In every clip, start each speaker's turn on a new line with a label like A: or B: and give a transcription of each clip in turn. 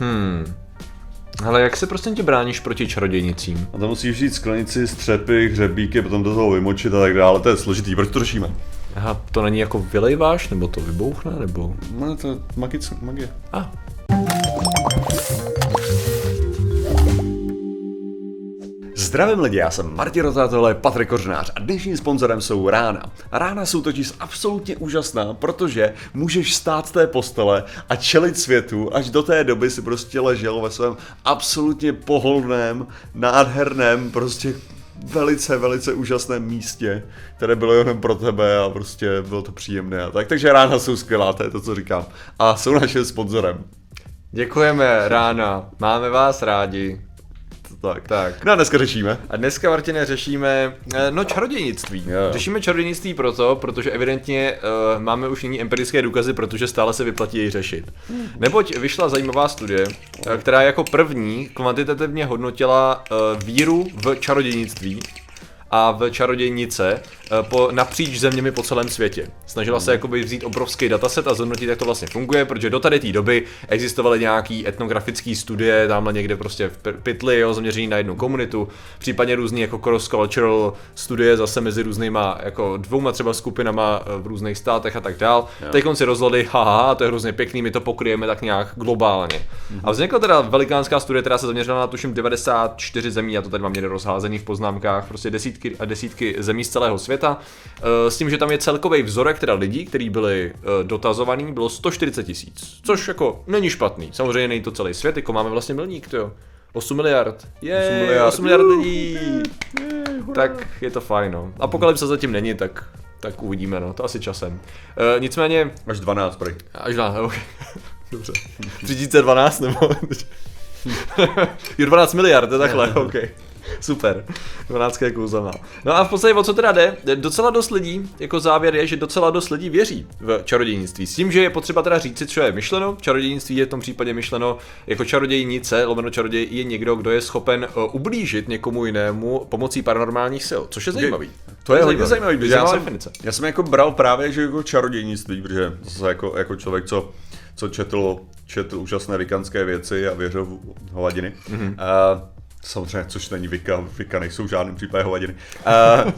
A: Hmm. Ale jak se prostě tě bráníš proti čarodějnicím?
B: A to musíš vzít sklenici, střepy, hřebíky, potom do toho vymočit a tak dále. To je složitý, proč to řešíme?
A: Aha, to není jako vylejváš, nebo to vybouchne, nebo...
B: No, to je magic, magie.
A: A, ah.
B: Zdravím lidi, já jsem Martin Rota, Patrik Kořnář a dnešním sponzorem jsou Rána. Rána jsou totiž absolutně úžasná, protože můžeš stát z té postele a čelit světu, až do té doby si prostě ležel ve svém absolutně pohodlném, nádherném, prostě velice, velice úžasném místě, které bylo jenom pro tebe a prostě bylo to příjemné a tak. Takže rána jsou skvělá, to je to, co říkám. A jsou naším sponzorem.
A: Děkujeme, Rána. Máme vás rádi.
B: Tak, tak. No a dneska řešíme.
A: A dneska, Martine, řešíme, eh, no čarodějnictví. Jo. Řešíme čarodějnictví proto, protože evidentně uh, máme už nyní empirické důkazy, protože stále se vyplatí jej řešit. Hmm. Neboť vyšla zajímavá studie, uh, která jako první kvantitativně hodnotila uh, víru v čarodějnictví a v čarodějnice eh, po, napříč zeměmi po celém světě. Snažila se jakoby vzít obrovský dataset a zhodnotit, jak to vlastně funguje, protože do tady té doby existovaly nějaký etnografické studie, tamhle někde prostě v pytli, jo, zaměřený na jednu komunitu, případně různý jako cross-cultural studie zase mezi různýma jako dvouma třeba skupinama eh, v různých státech a tak dál. Teď si rozhodli, haha, to je hrozně pěkný, my to pokryjeme tak nějak globálně. Mm-hmm. A vznikla teda velikánská studie, která se zaměřila na tuším 94 zemí, já to tady mám někde rozházený v poznámkách, prostě desítky desítky a desítky zemí z celého světa, eh, s tím, že tam je celkový vzorek teda lidí, kteří byli eh, dotazovaní, bylo 140 tisíc, což jako není špatný. Samozřejmě není to celý svět, jako máme vlastně milník, to jo. 8 miliard. Je, 8 miliard, 8 miliard lidí. Tak je to fajn, no. Apokalypsa zatím není, tak tak uvidíme, no, to asi časem. E, nicméně...
B: Až 12, prý.
A: Až 12, ok. Dobře. 3012 nebo... je 12 miliard, to je takhle, ok. Super. 12 je kůzová. No a v podstatě o co teda jde? Docela dost lidí, jako závěr je, že docela dost lidí věří v čarodějnictví. S tím, že je potřeba teda říct, co je myšleno. Čarodějnictví je v tom případě myšleno jako čarodějnice, lomeno čaroděj je někdo, kdo je schopen uh, ublížit někomu jinému pomocí paranormálních sil, což je zajímavý.
B: To je hodně zajímavý, protože já jsem, definice. já jsem jako bral právě, že jako čarodějnictví, protože zase jako, jako člověk, co co četl, četl úžasné vikanské věci a věřil v hovadiny. Mm-hmm. Uh, Samozřejmě, což není Vika, Vika nejsou v žádném případě hovadiny. Uh,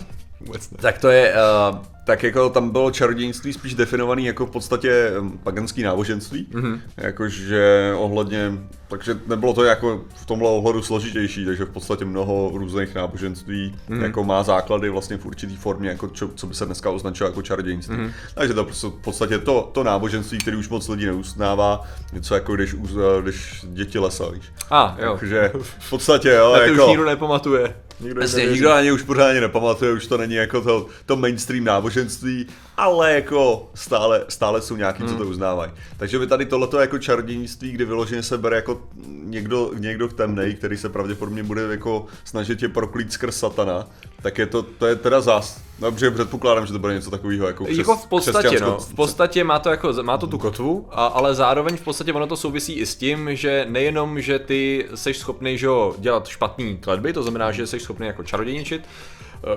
B: tak to je, uh, tak jako tam bylo čarodějnictví spíš definovaný jako v podstatě paganský náboženství, mm-hmm. jakože ohledně, takže nebylo to jako v tomhle ohledu složitější, takže v podstatě mnoho různých náboženství mm-hmm. jako má základy vlastně v určitý formě, jako čo, co by se dneska označilo jako čarodějnictví. Mm-hmm. Takže to v podstatě to, to náboženství, který už moc lidí neuznává, něco jako když, když děti lesa, víš.
A: A, ah, jo.
B: Takže v podstatě jo,
A: jako...
B: to
A: už nikdo nepamatuje.
B: Nikdo, Jasně, nikdo ani už pořádně nepamatuje, už to není jako to, to mainstream náboženství, ale jako stále, stále jsou nějaký, hmm. co to hmm. uznávají. Takže by tady tohleto jako čarodějnictví, kdy vyloženě se bere jako někdo, někdo temnej, který se pravděpodobně bude jako snažit tě proklít skrz satana, tak je to, to je teda zás. Dobře, předpokládám, že to bude něco takového jako
A: přes, Jako v podstatě, no. V podstatě má to, jako, má to tu kotvu, a, ale zároveň v podstatě ono to souvisí i s tím, že nejenom, že ty seš schopný že dělat špatný kletby, to znamená, že jsi schopný jako čarodějničit,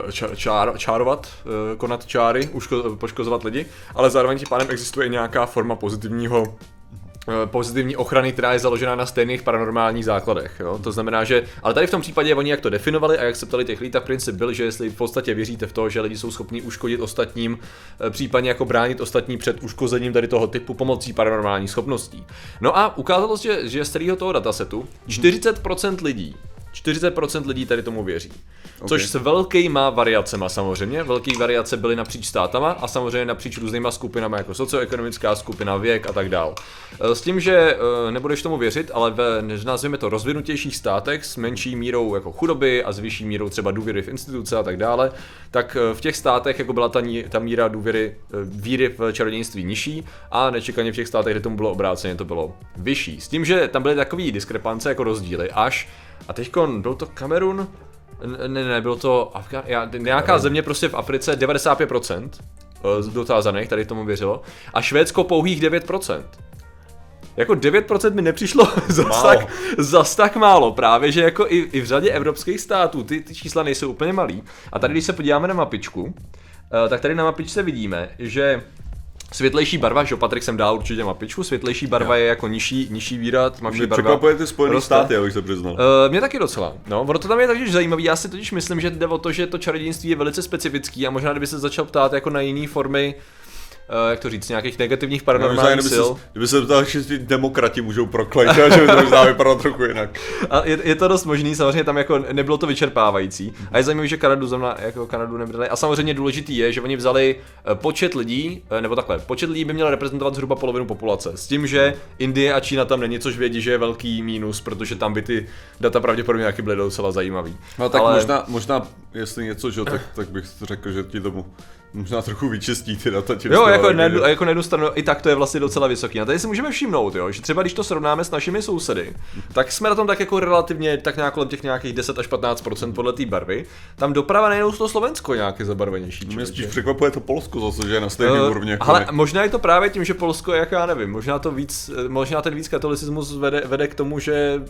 A: eh, čar, čár, čárovat, eh, konat čáry, uško, poškozovat lidi, ale zároveň tím pádem existuje nějaká forma pozitivního pozitivní ochrany, která je založena na stejných paranormálních základech. Jo? To znamená, že, ale tady v tom případě oni jak to definovali a jak se ptali těch lidí, tak princip byl, že jestli v podstatě věříte v to, že lidi jsou schopni uškodit ostatním, eh, případně jako bránit ostatní před uškozením tady toho typu pomocí paranormálních schopností. No a ukázalo se, že, že z celého toho datasetu 40% lidí 40% lidí tady tomu věří. Okay. Což s velkýma variacema samozřejmě. Velké variace byly napříč státama a samozřejmě napříč různýma skupinama, jako socioekonomická skupina, věk a tak dál. E, s tím, že e, nebudeš tomu věřit, ale ve, nazveme to, rozvinutějších státech s menší mírou jako chudoby a s vyšší mírou třeba důvěry v instituce a tak dále, tak e, v těch státech jako byla ta, ta míra důvěry, víry v čarodějnictví nižší a nečekaně v těch státech, kde tomu bylo obráceně, to bylo vyšší. S tím, že tam byly takové diskrepance jako rozdíly, až a teď byl to Kamerun, ne, ne, bylo to Afga- já, nějaká země prostě v Africe 95% z dotázaných tady tomu věřilo a Švédsko pouhých 9%. Jako 9% mi nepřišlo zas tak, zas tak málo, právě že jako i, i v řadě evropských států ty, ty čísla nejsou úplně malý. A tady když se podíváme na mapičku, eh, tak tady na mapičce vidíme, že Světlejší barva, že Patrik jsem dál určitě mapičku, světlejší barva jo. je jako nižší, nižší víra, tmavší
B: mě
A: barva.
B: Překvapuje ty Spojené státy, abych se přiznal. Uh,
A: mě taky docela. No, ono to tam je totiž zajímavý. Já si totiž myslím, že jde o to, že to čarodějnictví je velice specifický a možná kdyby se začal ptát jako na jiné formy jak to říct, nějakých negativních paranormálních no, sil.
B: Se, kdyby se ptal, že ty demokrati můžou proklejt, že by to možná vypadalo trochu jinak.
A: A je, je, to dost možný, samozřejmě tam jako nebylo to vyčerpávající. A je zajímavé, že Kanadu zrovna jako Kanadu nebrali. A samozřejmě důležitý je, že oni vzali eh, počet lidí, eh, nebo takhle, počet lidí by měl reprezentovat zhruba polovinu populace. S tím, že Indie a Čína tam není, což vědí, že je velký mínus, protože tam by ty data pravděpodobně taky byly docela zajímavý.
B: No tak Ale... možná, možná, jestli něco, že, tak, tak bych řekl, že ti tomu možná trochu vyčistí ty data.
A: Tím jo, jako jednu, jako na jednu stranu, i tak to je vlastně docela vysoký. A tady si můžeme všimnout, jo, že třeba když to srovnáme s našimi sousedy, tak jsme na tom tak jako relativně, tak nějak kolem těch nějakých 10 až 15% podle té barvy. Tam doprava nejenom to Slovensko nějaké zabarvenější.
B: Mě spíš překvapuje to Polsko zase, že je na stejné uh, úrovni.
A: Ale možná je to právě tím, že Polsko, jak já nevím, možná to víc, možná ten víc katolicismus vede, vede k tomu, že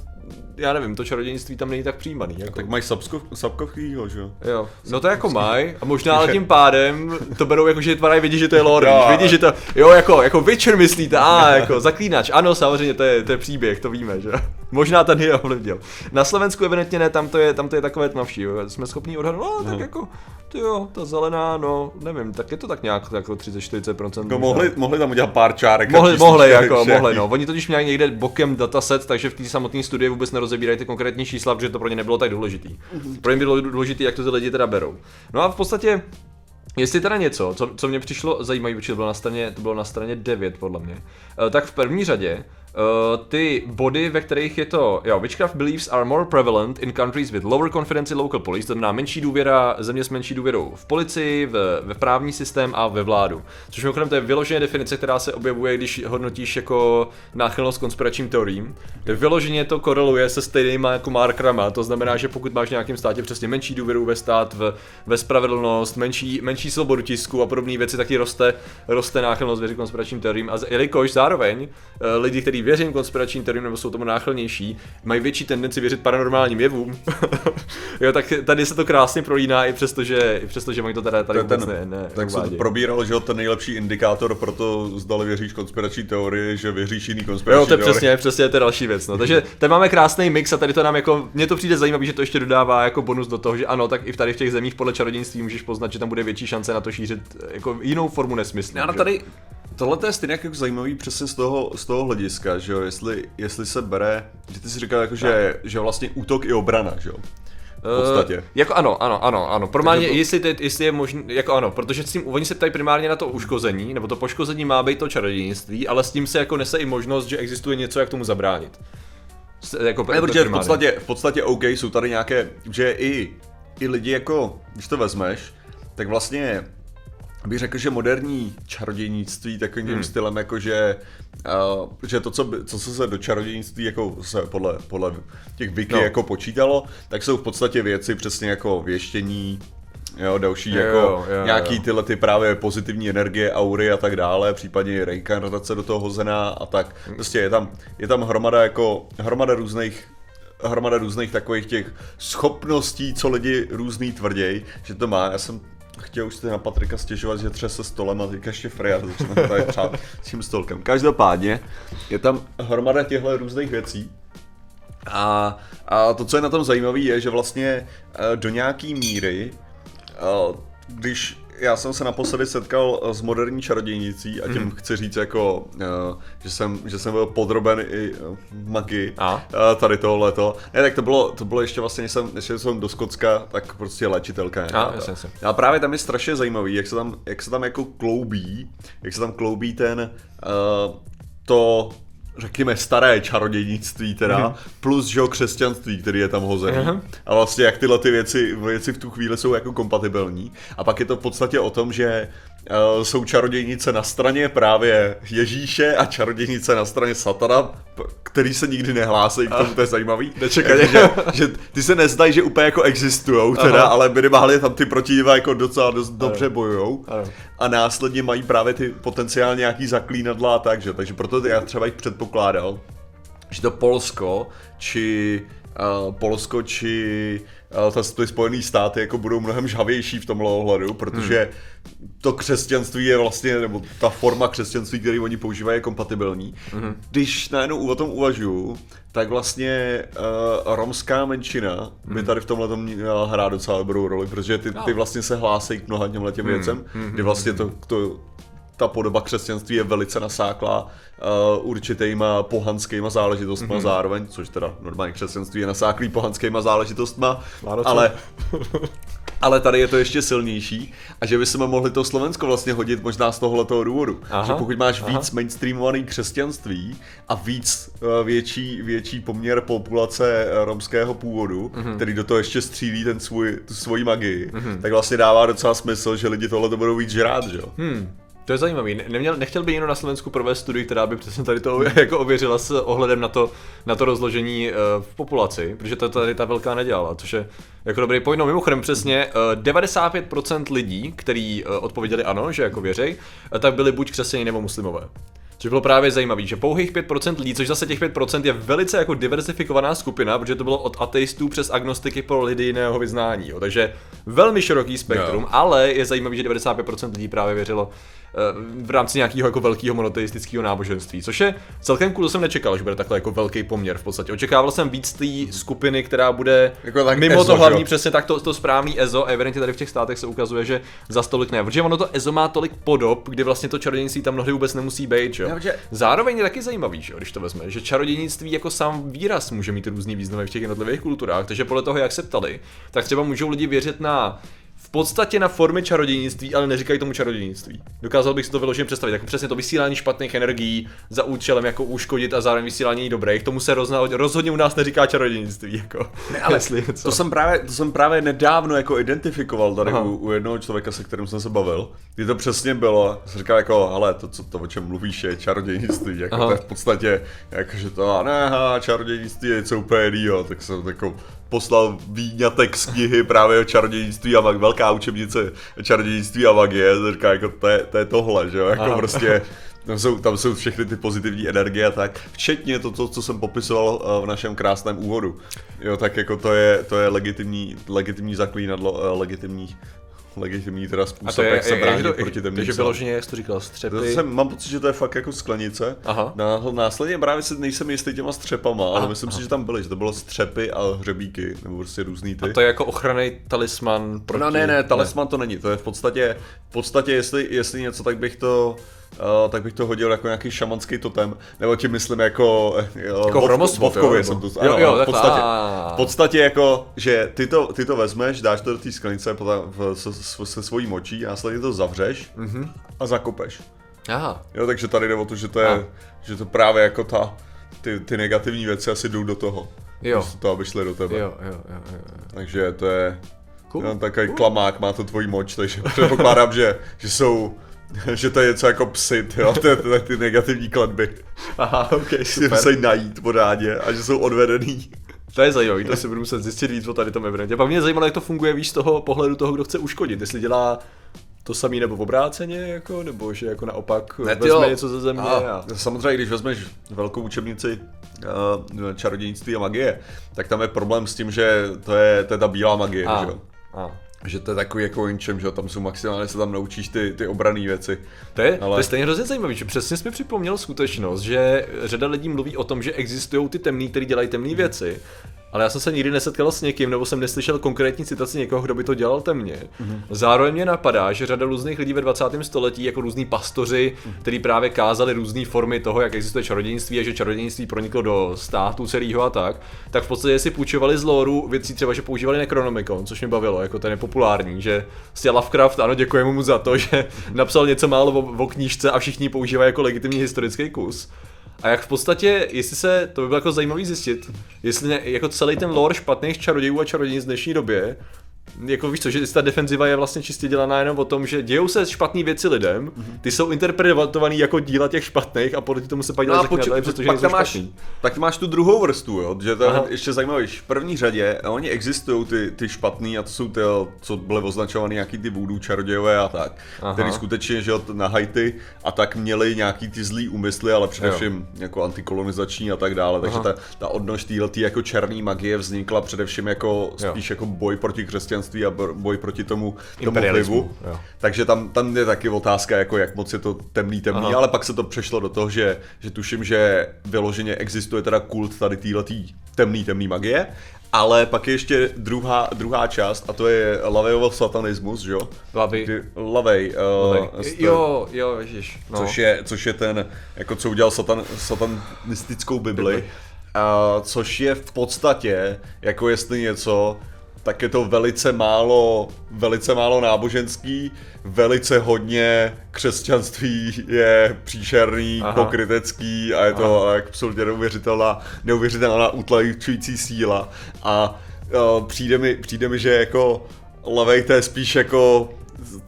A: já nevím, to čarodějnictví tam není tak přijímaný. Jako.
B: Tak mají Sapkovskýho, že jo?
A: Jo, no to jako mají, a možná ale tím pádem to berou jako, že tvárají vědí, že to je lore, jo, vědí, že to, jo, jako, jako Witcher myslíte, a jako zaklínač, ano, samozřejmě, to je, to je příběh, to víme, že Možná ten je ovlivnil. Na Slovensku evidentně ne, tam to je, tam to je takové tmavší, jo. jsme schopni odhadnout, no, tak jako, ty jo, ta zelená, no, nevím, tak je to tak nějak jako 30-40%.
B: No, mohli, mohli tam udělat pár čárek.
A: Mohli, mohli, jako, mohli, no. Oni totiž měli někde bokem dataset, takže v té samotné studii vůbec nerozebírají ty konkrétní čísla, protože to pro ně nebylo tak důležitý. Mm-hmm. Pro ně bylo důležité, jak to ty lidi teda berou. No a v podstatě Jestli teda něco, co, co mě přišlo zajímavé, protože to bylo na straně, to bylo na straně 9 podle mě, eh, tak v první řadě Uh, ty body, ve kterých je to, jo, witchcraft beliefs are more prevalent in countries with lower confidence in local police, to znamená menší důvěra, země s menší důvěrou v policii, v, ve právní systém a ve vládu. Což mimochodem to je vyloženě definice, která se objevuje, když hodnotíš jako náchylnost konspiračním teoriím. Vyloženě to koreluje se stejnýma jako markrama, to znamená, že pokud máš v nějakém státě přesně menší důvěru ve stát, v, ve spravedlnost, menší, menší svobodu tisku a podobné věci, taky roste, roste náchylnost věřit konspiračním teoriím. A jelikož zároveň uh, lidi, kteří věřím konspiračním teoriím nebo jsou tomu náchylnější, mají větší tendenci věřit paranormálním jevům. jo, tak tady se to krásně prolíná i přesto, že, i přesto, že mají to tady, tady
B: ten, vůbec ne, ne Tak se to probíralo, že ten nejlepší indikátor pro to, zdali věříš konspirační teorie, že věříš jiný konspirační Jo,
A: to je přesně, přesně to je další věc. No. Takže tady máme krásný mix a tady to nám jako, mně to přijde zajímavé, že to ještě dodává jako bonus do toho, že ano, tak i v tady v těch zemích podle čarodějnictví můžeš poznat, že tam bude větší šance na to šířit jako jinou formu nesmyslu.
B: Já tady Tohle je stejně jako zajímavý přesně z toho, z toho hlediska, že jo, jestli, jestli se bere, že ty jsi říkal jako, že, že vlastně útok i obrana, že jo. V podstatě. Uh,
A: jako ano, ano, ano, ano. Primárně, to... jestli, jestli je možné, jako ano, protože s tím, oni se ptají primárně na to uškození, nebo to poškození má být to čarodějnictví, ale s tím se jako nese i možnost, že existuje něco, jak tomu zabránit.
B: Jako, ne, protože v podstatě, v podstatě OK, jsou tady nějaké, že i, i lidi jako, když to vezmeš, tak vlastně bych řekl, že moderní čarodějnictví takovým hmm. stylem, jako že, uh, že to, co, co se do čarodějnictví jako se podle, podle těch wiki no. jako počítalo, tak jsou v podstatě věci přesně jako věštění, Jo, další jo, jako jo, jo, nějaký jo. tyhle ty právě pozitivní energie, aury a tak dále, případně reinkarnace do toho hozená a tak. Hmm. Prostě je tam, je tam hromada jako, hromada různých hromada různých takových těch schopností, co lidi různý tvrději, že to má. Já jsem chtěl už si na Patrika stěžovat, že třese stolem a teďka ještě Freja začne tady přát s tím stolkem. Každopádně je tam hromada těchto různých věcí, a, a to, co je na tom zajímavé, je, že vlastně eh, do nějaký míry, eh, když já jsem se naposledy setkal s moderní čarodějnicí a tím mm. chci říct jako, uh, že, jsem, že jsem byl podroben i uh, magii a? Tady tohleto. Ne, tak to bylo, to bylo ještě vlastně, než jsem, než jsem do Skocka, tak prostě léčitelka.
A: A, jasně, jasně.
B: a právě tam je strašně zajímavý, jak se tam, jak se tam jako kloubí, jak se tam kloubí ten, uh, to řekněme, staré čarodějnictví teda, mm. plus že křesťanství, který je tam hozený. Mm. A vlastně jak tyhle ty věci, věci v tu chvíli jsou jako kompatibilní. A pak je to v podstatě o tom, že jsou čarodějnice na straně právě Ježíše a čarodějnice na straně Satana, který se nikdy nehlásí, k tomu to je zajímavý.
A: Nečekaně.
B: že, že, ty se nezdají, že úplně jako existují teda, ale minimálně tam ty proti jako docela dost dobře bojujou. A následně mají právě ty potenciálně nějaký zaklínadla a tak, že? takže proto já třeba jich předpokládal, že to Polsko či uh, Polsko či ty Spojené státy jako budou mnohem žhavější v tomhle ohledu, protože hmm. to křesťanství je vlastně, nebo ta forma křesťanství, který oni používají, je kompatibilní. Hmm. Když najednou o tom uvažuju, tak vlastně uh, romská menšina by hmm. tady v tomhle měla hrát docela dobrou roli, protože ty, ty vlastně se hlásí k mnoha těmhle těm hmm. věcem, hmm. kdy vlastně to, to ta podoba křesťanství je velice nasáklá uh, určitýma pohanskýma záležitostma mm-hmm. zároveň, což teda normálně křesťanství je nasáklý pohanskýma záležitostma, ale, ale tady je to ještě silnější a že by se mohli to Slovensko vlastně hodit možná z tohoto důvodu. Aha, že pokud máš aha. víc mainstreamovaný křesťanství a víc uh, větší, větší poměr populace uh, romského původu, mm-hmm. který do toho ještě střílí ten svůj, tu svoji magii, mm-hmm. tak vlastně dává docela smysl, že lidi tohle to budou víc žrát, že jo? Hmm.
A: To je zajímavý. Neměl, nechtěl by někdo na Slovensku provést studii, která by přesně tady to jako ověřila s ohledem na to, na to rozložení uh, v populaci, protože to tady ta velká nedělala, což je jako dobrý point. No mimochodem přesně uh, eh, 95% lidí, kteří uh, odpověděli ano, že jako věřej, uh, tak byli buď křesťané nebo muslimové. Což bylo právě zajímavé, že pouhých 5% lidí, což zase těch 5% je velice jako diversifikovaná skupina, protože to bylo od ateistů přes agnostiky po lidi jiného vyznání. Jo. Takže velmi široký spektrum, no. ale je zajímavé, že 95% lidí právě věřilo v rámci nějakého jako velkého monoteistického náboženství, což je celkem cool, jsem nečekal, že bude takhle jako velký poměr v podstatě. Očekával jsem víc té skupiny, která bude jako tak mimo EZO, to hlavní, přesně tak to, to správný EZO, evidentně tady v těch státech se ukazuje, že za stolik ne, protože ono to EZO má tolik podob, kdy vlastně to čarodějnictví tam mnohdy vůbec nemusí být, jo. že... Zároveň je taky zajímavý, že, když to vezme, že čarodějnictví jako sám výraz může mít různý významy v těch jednotlivých kulturách, takže podle toho, jak se ptali, tak třeba můžou lidi věřit na podstatě na formy čarodějnictví, ale neříkají tomu čarodějnictví. Dokázal bych si to vyloženě představit, jako přesně to vysílání špatných energií za účelem jako uškodit a zároveň vysílání dobrých. Tomu se rozna, rozhodně u nás neříká čarodějnictví. Jako,
B: ne, ale to, jsem právě, to jsem právě nedávno jako identifikoval tady u, u, jednoho člověka, se kterým jsem se bavil. Kdy to přesně bylo, jsem říkal jako, ale to, co to, o čem mluvíš, je čarodějnictví. Jako to je v podstatě, jakože to, ne, čarodějnictví je něco úplně jiného, tak jsem jako poslal výňatek z knihy právě o čarodějnictví a mag, velká učebnice čarodějnictví a magie, říká jako to je, to je tohle, že jo, jako Aha. prostě tam jsou, tam jsou všechny ty pozitivní energie a tak, včetně to, to, co jsem popisoval eh, v našem krásném úvodu. Jo, tak jako to je, to je legitimní, legitimní zaklínadlo, eh, legitimní teda způsob, je, jak se bránit proti temným
A: Takže vyloženě, jak jsi to říkal, střepy. To
B: jsem, mám pocit, že to je fakt jako sklenice. Aha. následně právě si nejsem jistý těma střepama, ale aha, myslím aha. si, že tam byly, že to bylo střepy a hřebíky, nebo prostě různý ty.
A: A to je jako ochranný talisman
B: proti... No ne, ne, talisman ne. to není, to je v podstatě, v podstatě jestli, jestli něco, tak bych to Uh, tak bych to hodil jako nějaký šamanský totem, nebo tím myslím jako... Uh,
A: jako hromosvod, jo,
B: jsem to, ano, jo, jo, v, podstatě, v podstatě jako, že ty to, ty to vezmeš, dáš to do té sklenice se, se svojí močí, následně to zavřeš mm-hmm. a zakopeš. Aha. Jo, takže tady jde o to, že to je, Aha. že to právě jako ta, ty, ty negativní věci asi jdou do toho. Jo. To, aby šly do tebe.
A: Jo, jo, jo, jo, jo.
B: Takže to je, cool. no, takový cool. klamák, má to tvojí moč, takže předpokládám, že, že jsou že to je něco jako psy, jo, ty, ty, ty negativní kladby.
A: Aha, ok, super.
B: Si najít podádě a že jsou odvedený.
A: To je zajímavé, to si budu muset zjistit víc o tady tom eventě. Pak mě zajímalo, jak to funguje, víš, z toho pohledu toho, kdo chce uškodit. Jestli dělá to samý nebo v obráceně, jako, nebo že jako naopak ne, vezme jo. něco ze země. A, a...
B: Samozřejmě, když vezmeš velkou učebnici uh, čarodějnictví a magie, tak tam je problém s tím, že to je, to je ta bílá magie, a. že jo? A že to je takový jako inčem, že tam jsou maximálně se tam naučíš ty, ty obrané věci.
A: To je, Ale... to je stejně hrozně zajímavé, že přesně jsi mi připomněl skutečnost, že řada lidí mluví o tom, že existují ty temný, kteří dělají temné věci, ale já jsem se nikdy nesetkal s někým, nebo jsem neslyšel konkrétní citaci někoho, kdo by to dělal temně. Mm-hmm. Zároveň mě napadá, že řada různých lidí ve 20. století, jako různí pastoři, mm-hmm. kteří právě kázali různé formy toho, jak existuje čarodějnictví a že čarodějnictví proniklo do státu celého a tak, tak v podstatě si půjčovali z lóru věcí třeba, že používali Necronomicon, což mě bavilo, jako ten je populární, že si Lovecraft, ano, děkujeme mu za to, že napsal něco málo o, o knížce a všichni používají jako legitimní historický kus. A jak v podstatě, jestli se, to by bylo jako zajímavý zjistit, jestli ne, jako celý ten lore špatných čarodějů a čarodějnic z dnešní době jako víš co, že ta defenziva je vlastně čistě dělaná jenom o tom, že dějou se špatné věci lidem, ty jsou interpretovaný jako díla těch špatných a podle tomu se pak dělají
B: no počkej, protože pak tam máš, tak máš tu druhou vrstvu, jo, že to je ještě zajímavé, v první řadě oni existují ty, ty špatný a to jsou ty, co byly označovaný nějaký ty voodoo čarodějové a tak, Aha. který skutečně, že na Haiti a tak měli nějaký ty zlý úmysly, ale především jo. jako antikolonizační a tak dále, takže ta, ta odnož téhle jako černé magie vznikla především jako spíš jo. jako boj proti křesťanství a boj proti tomu, tomu vlivu. Takže tam, tam je taky otázka, jako jak moc je to temný temný, Aha. ale pak se to přešlo do toho, že, že tuším, že vyloženě existuje teda kult tady týhletý temný temný magie ale pak je ještě druhá, druhá část a to je Lavejov satanismus, že jo?
A: Lavej.
B: Lavej.
A: Uh, jo, jo, ježiš.
B: No. Což, je, což je ten, jako co udělal satan, satanistickou Bibli. Uh, což je v podstatě, jako jestli něco, tak je to velice málo, velice málo náboženský, velice hodně křesťanství je příšerný, Aha. pokrytecký a je to Aha. absolutně neuvěřitelná, neuvěřitelná utlajující síla a uh, přijde, mi, přijde mi, že jako Levej to je spíš jako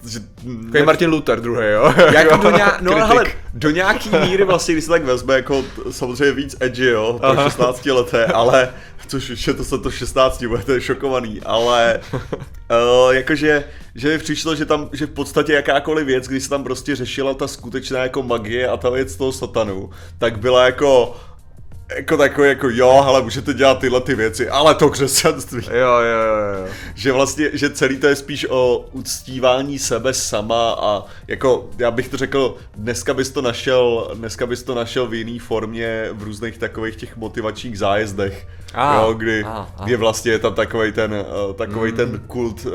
A: že, ne... Martin Luther druhý, jo?
B: Jako do, nějak, no ale do nějaký míry vlastně, když se tak vezme, jako samozřejmě víc edgy, jo, to Aha. 16 leté, ale, což už je to se to 16, budete šokovaný, ale uh, jakože, že mi přišlo, že tam, že v podstatě jakákoliv věc, když se tam prostě řešila ta skutečná jako magie a ta věc toho satanu, tak byla jako jako takový jako jo, ale můžete dělat tyhle ty věci, ale to křesťanství.
A: Jo, jo, jo, jo.
B: Že vlastně, že celý to je spíš o uctívání sebe sama a jako, já bych to řekl, dneska bys to našel, dneska bys to našel v jiný formě v různých takových těch motivačních zájezdech, ah, jo, kdy, ah, ah. kdy vlastně je tam takový ten, uh, takovej mm. ten kult uh,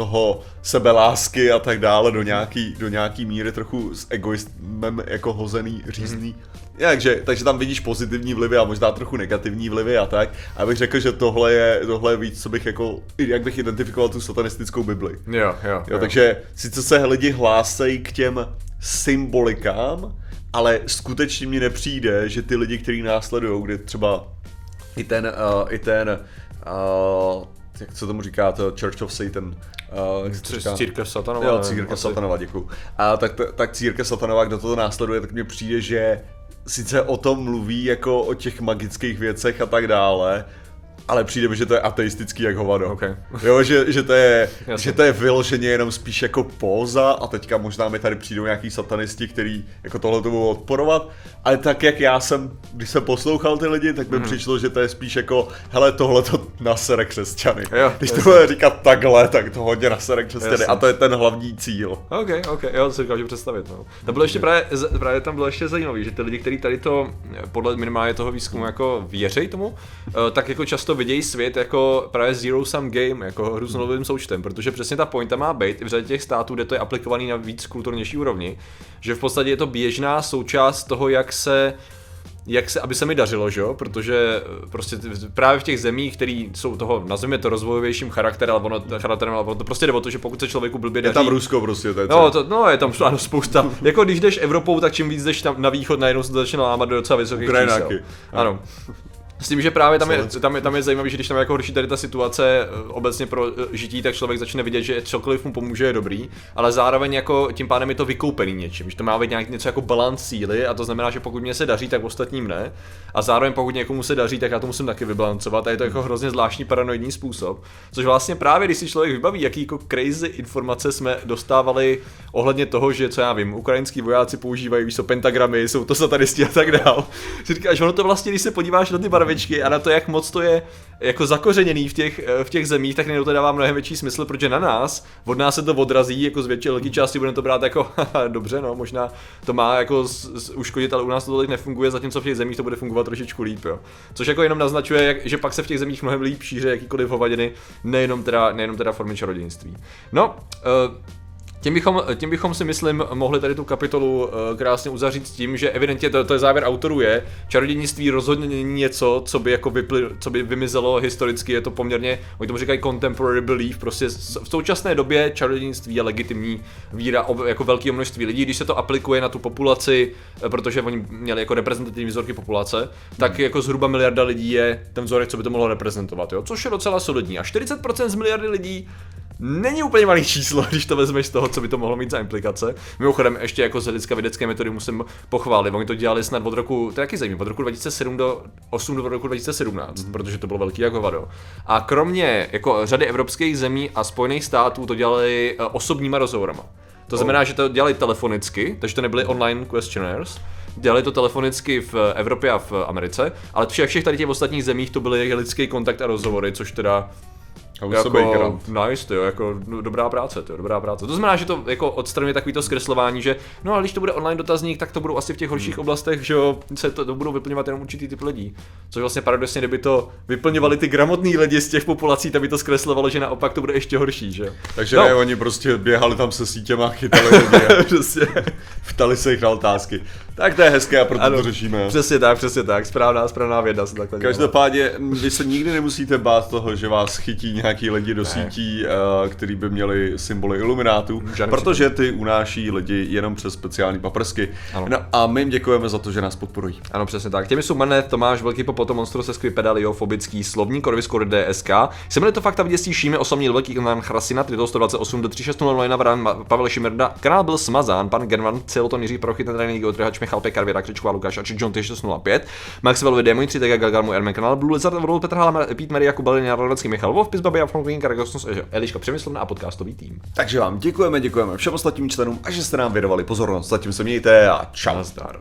B: toho sebelásky a tak dále do nějaký, do nějaký míry trochu s egoismem jako hozený, řízný. Mm takže, takže tam vidíš pozitivní vlivy a možná trochu negativní vlivy a tak. A bych řekl, že tohle je, tohle je víc, co bych jako, jak bych identifikoval tu satanistickou Bibli.
A: Jo, jo, jo.
B: jo takže sice se lidi hlásejí k těm symbolikám, ale skutečně mi nepřijde, že ty lidi, kteří následují, kde třeba i ten, uh, i ten, uh, jak se tomu říká, to Church of Satan,
A: Uh, jak říká? Církev Satanova.
B: Jo, církev Satanova, děkuju. A tak, tak církev Satanova, kdo to následuje, tak mně přijde, že sice o tom mluví jako o těch magických věcech a tak dále, ale přijde mi, že to je ateistický jak hovado.
A: Okay.
B: Jo, že, že, to je, že to je vyloženě jenom spíš jako póza a teďka možná mi tady přijdou nějaký satanisti, který jako tohle to budou odporovat, ale tak jak já jsem, když jsem poslouchal ty lidi, tak mi mm. přišlo, že to je spíš jako, hele, tohle to nasere křesťany. Jo, když to bude říkat takhle, tak to hodně nasere křesťany jasný. a to je ten hlavní cíl.
A: Ok, ok, jo, to si dokážu představit. No. To bylo ještě právě, právě tam bylo ještě zajímavé, že ty lidi, kteří tady to, podle minimálně toho výzkumu, jako věří tomu, eh, tak jako často vidějí svět jako právě zero sum game, jako hru s nulovým součtem, protože přesně ta pointa má být i v řadě těch států, kde to je aplikovaný na víc kulturnější úrovni, že v podstatě je to běžná součást toho, jak se jak se, aby se mi dařilo, že jo? Protože eh, prostě právě v těch zemích, které jsou toho, nazveme to rozvojovějším charakterem, ale ono, charakterem, ale ono to prostě jde o to, že pokud se člověku blbě daří...
B: Je tam Rusko prostě, to je
A: no, to, no, je tam ano, spousta. jako když jdeš Evropou, tak čím víc jdeš tam na východ, najednou se to začne lámat do docela vysokých
B: Ukrajináky.
A: Ano. S tím, že právě tam je, tam je, tam je zajímavé, že když tam jako horší tady ta situace eh, obecně pro eh, žití, tak člověk začne vidět, že cokoliv mu pomůže je dobrý, ale zároveň jako tím pádem je to vykoupený něčím, že to má být nějak něco jako balans síly a to znamená, že pokud mě se daří, tak ostatním ne. A zároveň pokud někomu se daří, tak já to musím taky vybalancovat a je to jako hrozně zvláštní paranoidní způsob. Což vlastně právě, když si člověk vybaví, jaký jako crazy informace jsme dostávali ohledně toho, že co já vím, ukrajinský vojáci používají víš, pentagramy, jsou to satanisti a tak dál. Si říkáš, ono to vlastně, když se podíváš na ty barvy, barvičky a na to, jak moc to je jako zakořeněný v těch, eh, v těch zemích, tak to dává mnohem větší smysl, protože na nás, od nás se to odrazí, jako z větší velké části budeme to brát jako, dobře, no, možná to má jako z, z, uškodit, ale u nás to tolik nefunguje, zatímco v těch zemích to bude fungovat trošičku líp, jo. Což jako jenom naznačuje, jak, že pak se v těch zemích mnohem líp šíře jakýkoliv hovadiny, nejenom teda, nejenom teda formy čarodějnictví. No, uh, tím bychom, tím bychom si myslím mohli tady tu kapitolu uh, krásně uzavřít s tím, že evidentně to, to je závěr autorů je, čarodějnictví rozhodně není něco, co by jako vypli, co by vymizelo historicky, je to poměrně, oni tomu říkají contemporary belief, prostě v současné době čarodějnictví je legitimní víra jako velké množství lidí, když se to aplikuje na tu populaci, eh, protože oni měli jako reprezentativní vzorky populace, tak hmm. jako zhruba miliarda lidí je ten vzorek, co by to mohlo reprezentovat, jo? což je docela solidní. A 40% z miliardy lidí není úplně malý číslo, když to vezmeš z toho, co by to mohlo mít za implikace. Mimochodem, ještě jako z hlediska vědecké metody musím pochválit, oni to dělali snad od roku, to je jaký zajímavý, od roku 2007 do 8 do roku 2017, mm. protože to bylo velký jako vado. A kromě jako řady evropských zemí a Spojených států to dělali eh, osobníma rozhovorama. To znamená, že to dělali telefonicky, takže to nebyly online questionnaires, dělali to telefonicky v Evropě a v Americe, ale všech, všech tady těch ostatních zemích to byly lidský kontakt a rozhovory, což teda
B: a jako,
A: nice, to jo, jako no, dobrá práce, to jo, dobrá práce. To znamená, že to jako odstraňuje takový to zkreslování, že no ale když to bude online dotazník, tak to budou asi v těch horších hmm. oblastech, že jo, se to, to budou vyplňovat jenom určitý typ lidí. Což vlastně paradoxně, kdyby to vyplňovali ty gramotní lidi z těch populací, tak by to zkreslovalo, že naopak to bude ještě horší, že jo.
B: Takže no. ne, oni prostě běhali tam se sítěma, chytali lidi prostě vtali se jich na otázky. Tak to je hezké a proto ano, to řešíme.
A: Přesně tak, přesně tak, správná, správná věda
B: se takhle Každopádně, vy se nikdy nemusíte bát toho, že vás chytí nějaký lidi do ne. sítí, uh, který by měli symboly iluminátů, protože ty unáší lidi jenom přes speciální paprsky. Ano. No a my jim děkujeme za to, že nás podporují.
A: Ano, přesně tak. Těmi jsou Manet, Tomáš, Velký Popoto, Monstro se Pedalio, Fobický, Slovník, Korvisko, DSK. Jsem to fakt a viděstí šíme osamní velký kanál Chrasina, 128 do 3600 na Vran, Pavel Šimerda. Kanál byl smazán, pan German, celoton Jiří Prochyt, trénink, Otrhač, Michal Pekar, Věra Křičková, Lukáš a John 0605. Maxwell Videa, můj 3 Tega Gagal, můj Ermen kanál, Blue Lizard, Vrul Petr Hala, Pete Mary, Jakub Balin, Radovecký, Michal Wolf, Pizbaby a Franklin, Karagosnos, Eliška Přemyslovna a podcastový tým.
B: Takže vám děkujeme, děkujeme všem ostatním členům a že jste nám věnovali pozornost. Zatím se mějte a čau. Zdar.